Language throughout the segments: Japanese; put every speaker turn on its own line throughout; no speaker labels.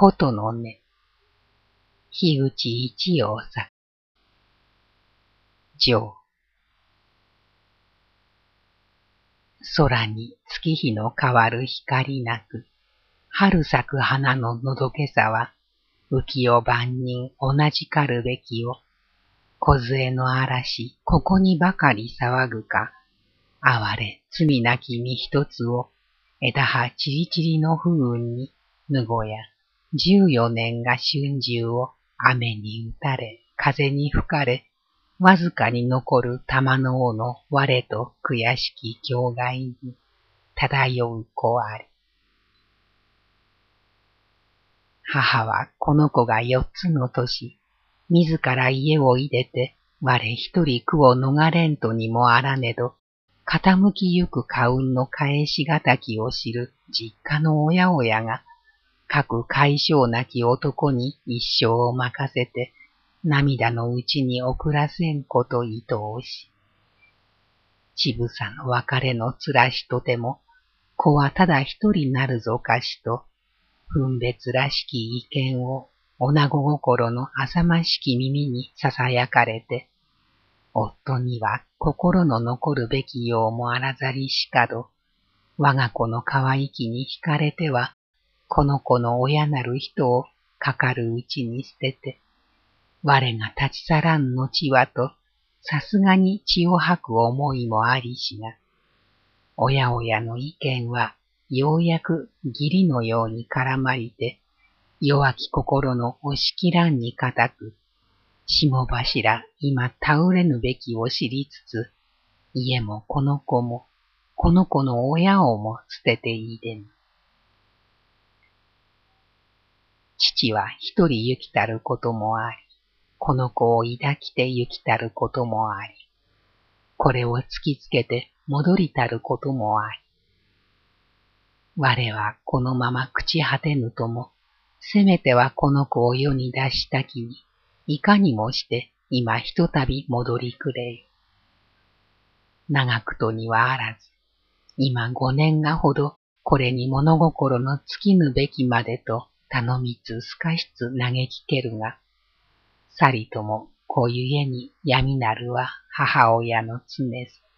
ことのね。樋口一葉作。上。空に月日の変わる光なく、春咲く花ののどけさは、浮世万人同じかるべきを、小杖の嵐、ここにばかり騒ぐか、哀れ、罪なき身一つを、枝葉ちりちりの不運に、ぬごや、十四年が春秋を雨に打たれ、風に吹かれ、わずかに残る玉の尾の我と悔しき境外に漂う子あり。母はこの子が四つの年、自ら家を出でて、我一人苦を逃れんとにもあらねど、傾きゆく家運の返しがたきを知る実家の親親が、各解消なき男に一生を任せて、涙のうちに送らせんこと愛おし。ちぶさの別れのつらしとても、子はただ一人なるぞかしと、分別らしき意見を、女子心の浅ましき耳に囁かれて、夫には心の残るべきようもあらざりしかど、我が子の可愛きに惹かれては、この子の親なる人をかかるうちに捨てて、我が立ち去らん後はと、さすがに血を吐く思いもありしが、親親の意見はようやく義理のように絡まりて、弱き心の押し切らんに固く、霜柱今倒れぬべきを知りつつ、家もこの子も、この子の親をも捨てていいでぬ。父は一人行きたることもあり、この子を抱きて行きたることもあり、これを突きつけて戻りたることもあり、我はこのまま朽ち果てぬとも、せめてはこの子を世に出したきに、いかにもして今ひとたび戻りくれよ。長くとにはあらず、今五年がほどこれに物心の尽きぬべきまでと頼みつすかしつ嘆きけるが、さりともこゆえに闇なるは母親の常ず。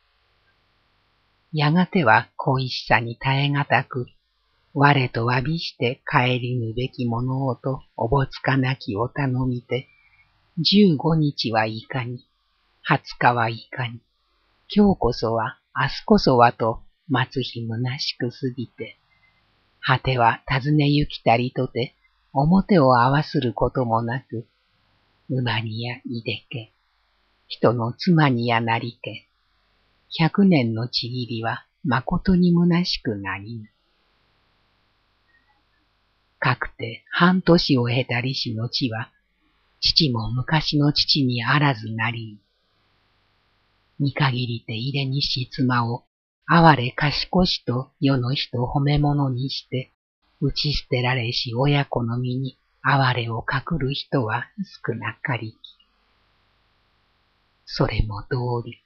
やがては恋しさに耐えがたく、我とわびして帰りぬべきものをとおぼつかなきを頼みて、十五日はいかに、二十日はいかに、今日こそは、明日こそはと待つ日虚しくすぎて、果ては尋ねゆきたりとて、表を合わすることもなく、馬にやいでけ、人の妻にやなりけ、百年のちぎりは誠に虚しくなりぬ。かくて半年を経たりしの地は、父も昔の父にあらずなり、見限りて入れにし妻を、哀れ賢しと世の人褒め物にして、打ち捨てられし親子の身に哀れをかくる人は少なかりき。それも通り、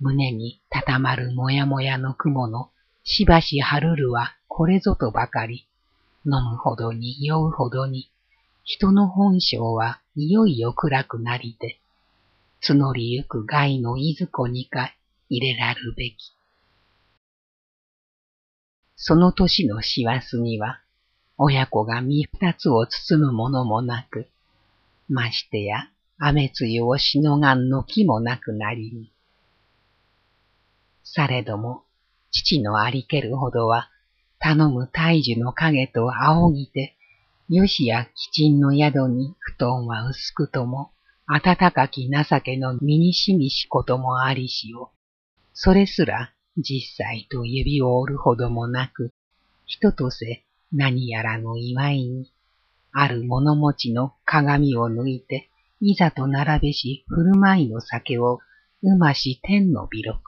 胸にたたまるもやもやの雲のしばしはるるはこれぞとばかり、飲むほどに酔うほどに、人の本性はいよいよ暗くなりて、募りゆく害のいずこにか入れらるべき。その年の師走には、親子が身二つを包むものもなく、ましてや雨露をしのがんの木もなくなりに、されども、父のありけるほどは、頼む大樹の影と仰ぎて、よしや鬼鎮の宿に布団は薄くとも、暖かき情けの身にしみしこともありしを、それすら実際と指を折るほどもなく、人とせ何やらの祝いに、ある物持ちの鏡を抜いて、いざと並べし振る舞いの酒を、うまし天の微録。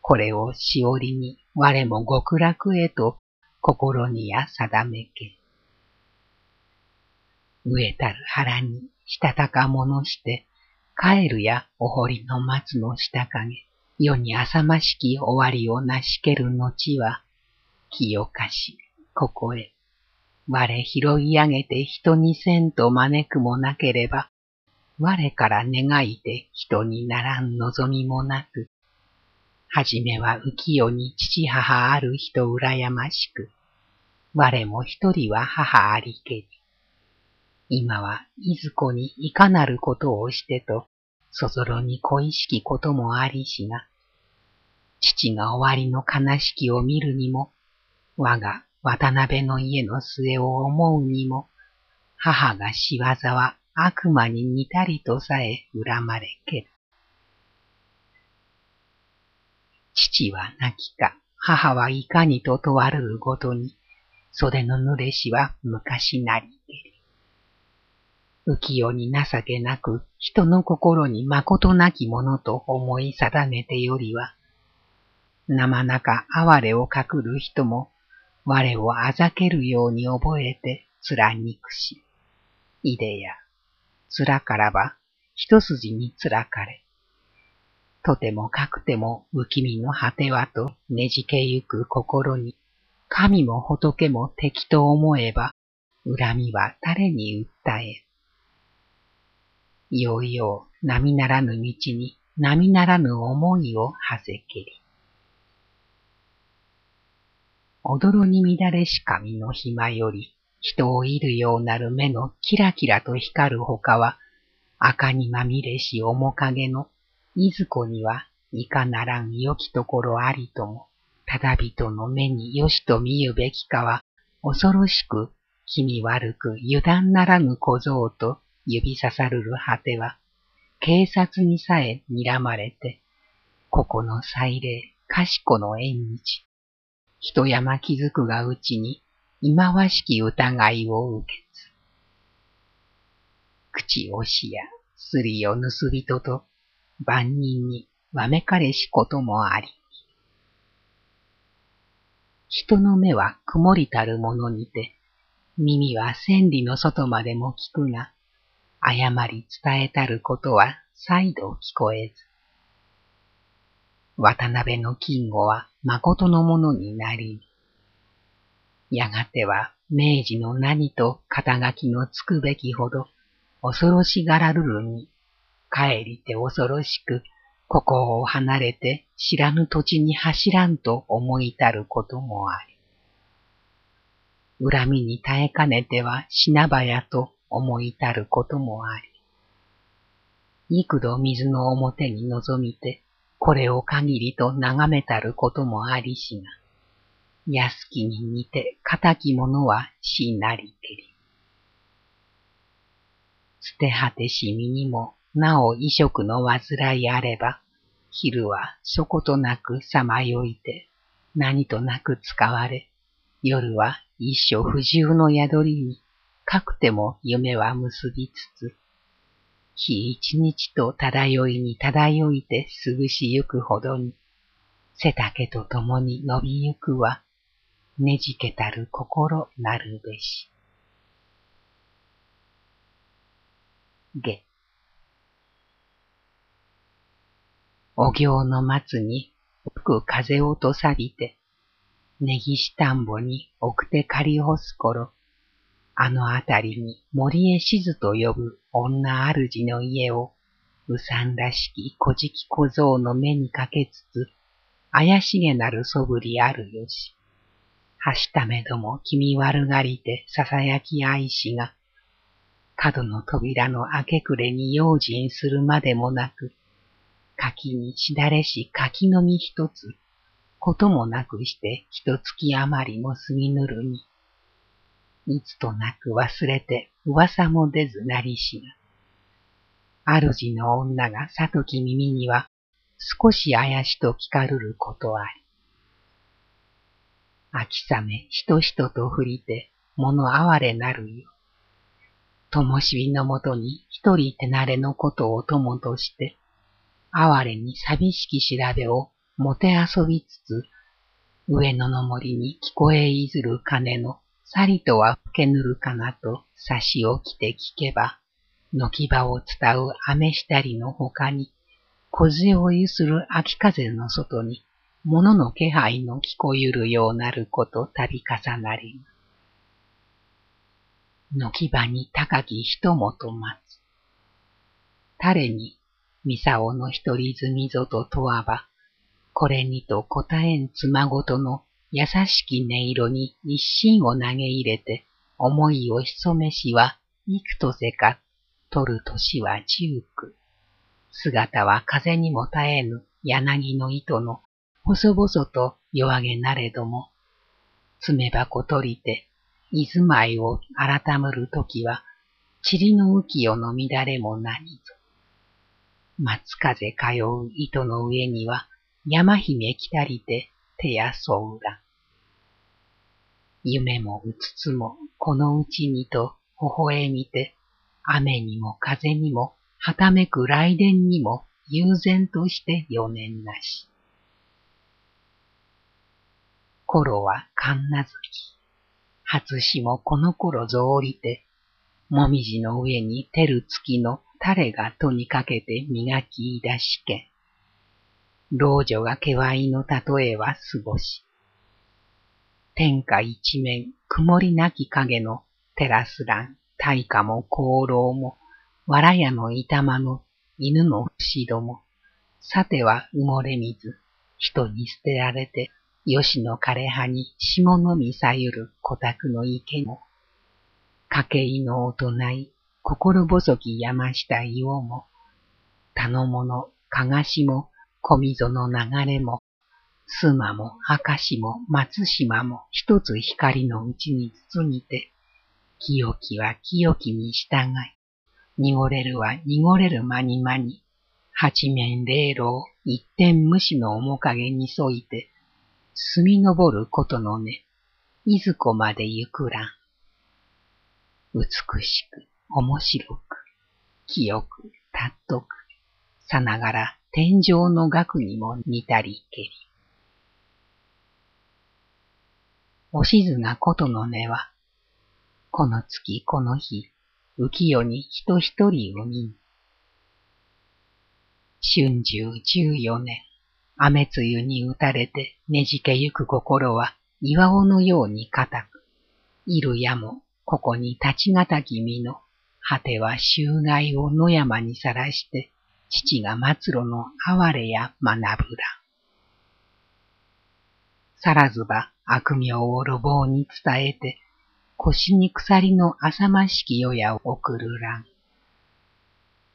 これをしおりに我も極楽へと心にや定めけ。飢えたる腹にしたたかものして、帰るやお堀の松の下影、世に浅ましき終わりをなしける後は、清かし、ここへ、我拾い上げて人にせんと招くもなければ、我から願いて人にならん望みもなく、はじめは浮世に父母ある人羨ましく、我も一人は母ありけり。今はいずこにいかなることをしてと、そぞろに恋しきこともありしが、父が終わりの悲しきを見るにも、我が渡辺の家の末を思うにも、母が仕業は悪魔に似たりとさえ恨まれける。父は亡きか、母はいかにと問われるごとに、袖の濡れしは昔なりけり。浮世に情けなく、人の心に誠なきものと思い定めてよりは、生中哀れをかくる人も、我をあざけるように覚えて貫くし、いでや、面からば一筋に貫かれ、とてもかくても浮き身の果てはとねじけゆく心に、神も仏も敵と思えば、恨みは誰に訴え。いようよ波ならぬ道に波ならぬ思いをはせけり。踊に乱れし髪の暇より、人をいるようなる目のキラキラと光るほかは、赤にまみれし面影のいずこにはいかならん良きところありとも、ただ人の目によしと見ゆべきかは、恐ろしく気味悪く油断ならぬ小僧と指ささるる果ては、警察にさえ睨まれて、ここの祭礼、賢の縁日、一山気づくがうちに、忌まわしき疑いを受けつ。口押しや、すりを盗人と、万人にわめかれしこともあり。人の目は曇りたるものにて、耳は千里の外までも聞くが、誤り伝えたることは再度聞こえず。渡辺の金吾は誠のものになり、やがては明治の何と肩書きのつくべきほど恐ろしがらるるに帰りて恐ろしく、ここを離れて知らぬ土地に走らんと思いたることもあり。恨みに耐えかねては死なばやと思いたることもあり。幾度水の表に臨みて、これを限りと眺めたることもありしが、安きに似て仇者は死なりけり。捨て果てし身にもなお異色の煩いあれば、昼はそことなくさまよいて、何となく使われ、夜は一所不自由の宿りに、かくても夢は結びつつ、日一日と漂いに漂いて過ぐしゆくほどに、背丈と共に伸びゆくは、ねじけたる心なるべし。下お行の松に吹く風をと錆びて、根岸田んぼに奥手借り干す頃、あのあたりに森へしずと呼ぶ女主の家を、うさんらしき小じき小僧の目にかけつつ、怪しげなるそぶりあるよし。はしためども気味悪がりてささやき愛しが、角の扉の開けくれに用心するまでもなく、柿にしだれし柿の実一つ、こともなくして一月余りも過ぎぬるに、いつとなく忘れて噂も出ずなりしが、主の女がさとき耳には少し怪しと聞かるることあり。秋雨ひとひとと降りて物哀れなるよ。ともしびのもとに一人手慣れのことを友として、哀れに寂しき調べをもてあそびつつ、上野の森に聞こえいずる鐘のさりとは吹けぬるかなと差し置きて聞けば、軒場を伝う雨したりの他に、小杖をゆする秋風の外に、物の気配の聞こゆるようなること度重なり。軒場に高き人もと待つ。誰に、ミサオの一人住みぞと問わば、これにと答えん妻ごとの優しき音色に一心を投げ入れて、思いを潜めしは幾とせか、取る年は十九。姿は風にも絶えぬ柳の糸の細々と弱げなれども、爪箱取りて、居住まいを改むるときは、塵の浮世の乱れも何ぞ。松風通う糸の上には、山姫来たりて手やそうら。夢もうつつもこのうちにと微笑みて、雨にも風にも、はためく雷電にも、悠然として余年なし。頃は神奈月。初しもこの頃ぞおりて、もみじの上に照る月の垂れがとにかけて磨き出しけ。老女がけわいの例えは過ごし。天下一面曇りなき影のテラス欄、大化も功労も、わらやの板間の犬の不ども、さては埋もれ水、人に捨てられて、吉の枯葉に霜のみさゆる小宅の池も、家計の大人い、心細き山下岩も、頼ものかがしも、小溝の流れも、須磨も明石も松島も一つ光のうちに包みて、清きは清きに従い、濁れるは濁れる間に間に、八面霊老一点無視の面影に添いて、澄み昇ることのね、いずこまで行くらん。美しく、面白く、清く、たっとく、さながら天井の額にも似たりけり。おしずなことの根は、この月この日、浮世に人一人を見ん。春秋十四年、雨露に打たれてねじけゆく心は岩尾のように固く、いるやもここに立ちがたき身の、果ては周外を野山にさらして、父が末路の哀れや学ぶら。さらずば悪名を路傍に伝えて、腰に鎖の浅ましき世やを送るらん。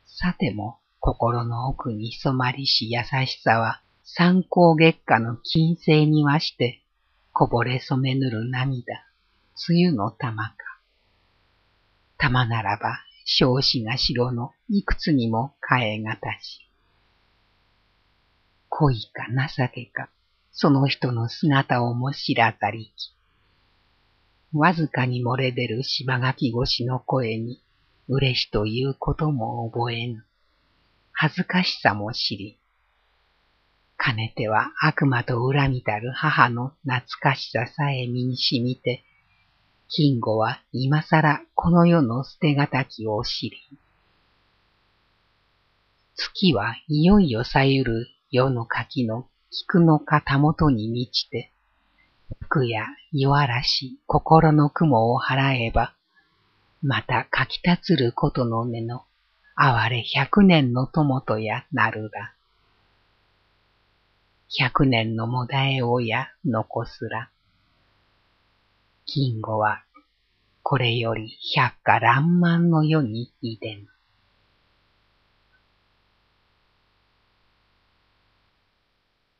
さても心の奥に染まりし優しさは参考月下の金星にわして、こぼれ染めぬる涙、梅雨の玉か。玉ならば、少子が城のいくつにも変えがたし。恋か情けか、その人の姿をも知らざりき。わずかに漏れ出る芝垣越しの声に、嬉しということも覚えぬ。恥ずかしさも知り、かねては悪魔と恨みたる母の懐かしささえ身にしみて、金吾は今更この世の捨てがたきを知り。月はいよいよさゆる世の柿の菊の肩元に満ちて、服や夜嵐心の雲を払えば、またかきたつることの根の哀れ百年の友とやなるら。百年のもだえをや残すら。金吾はこれより百花爛漫の世にいでん。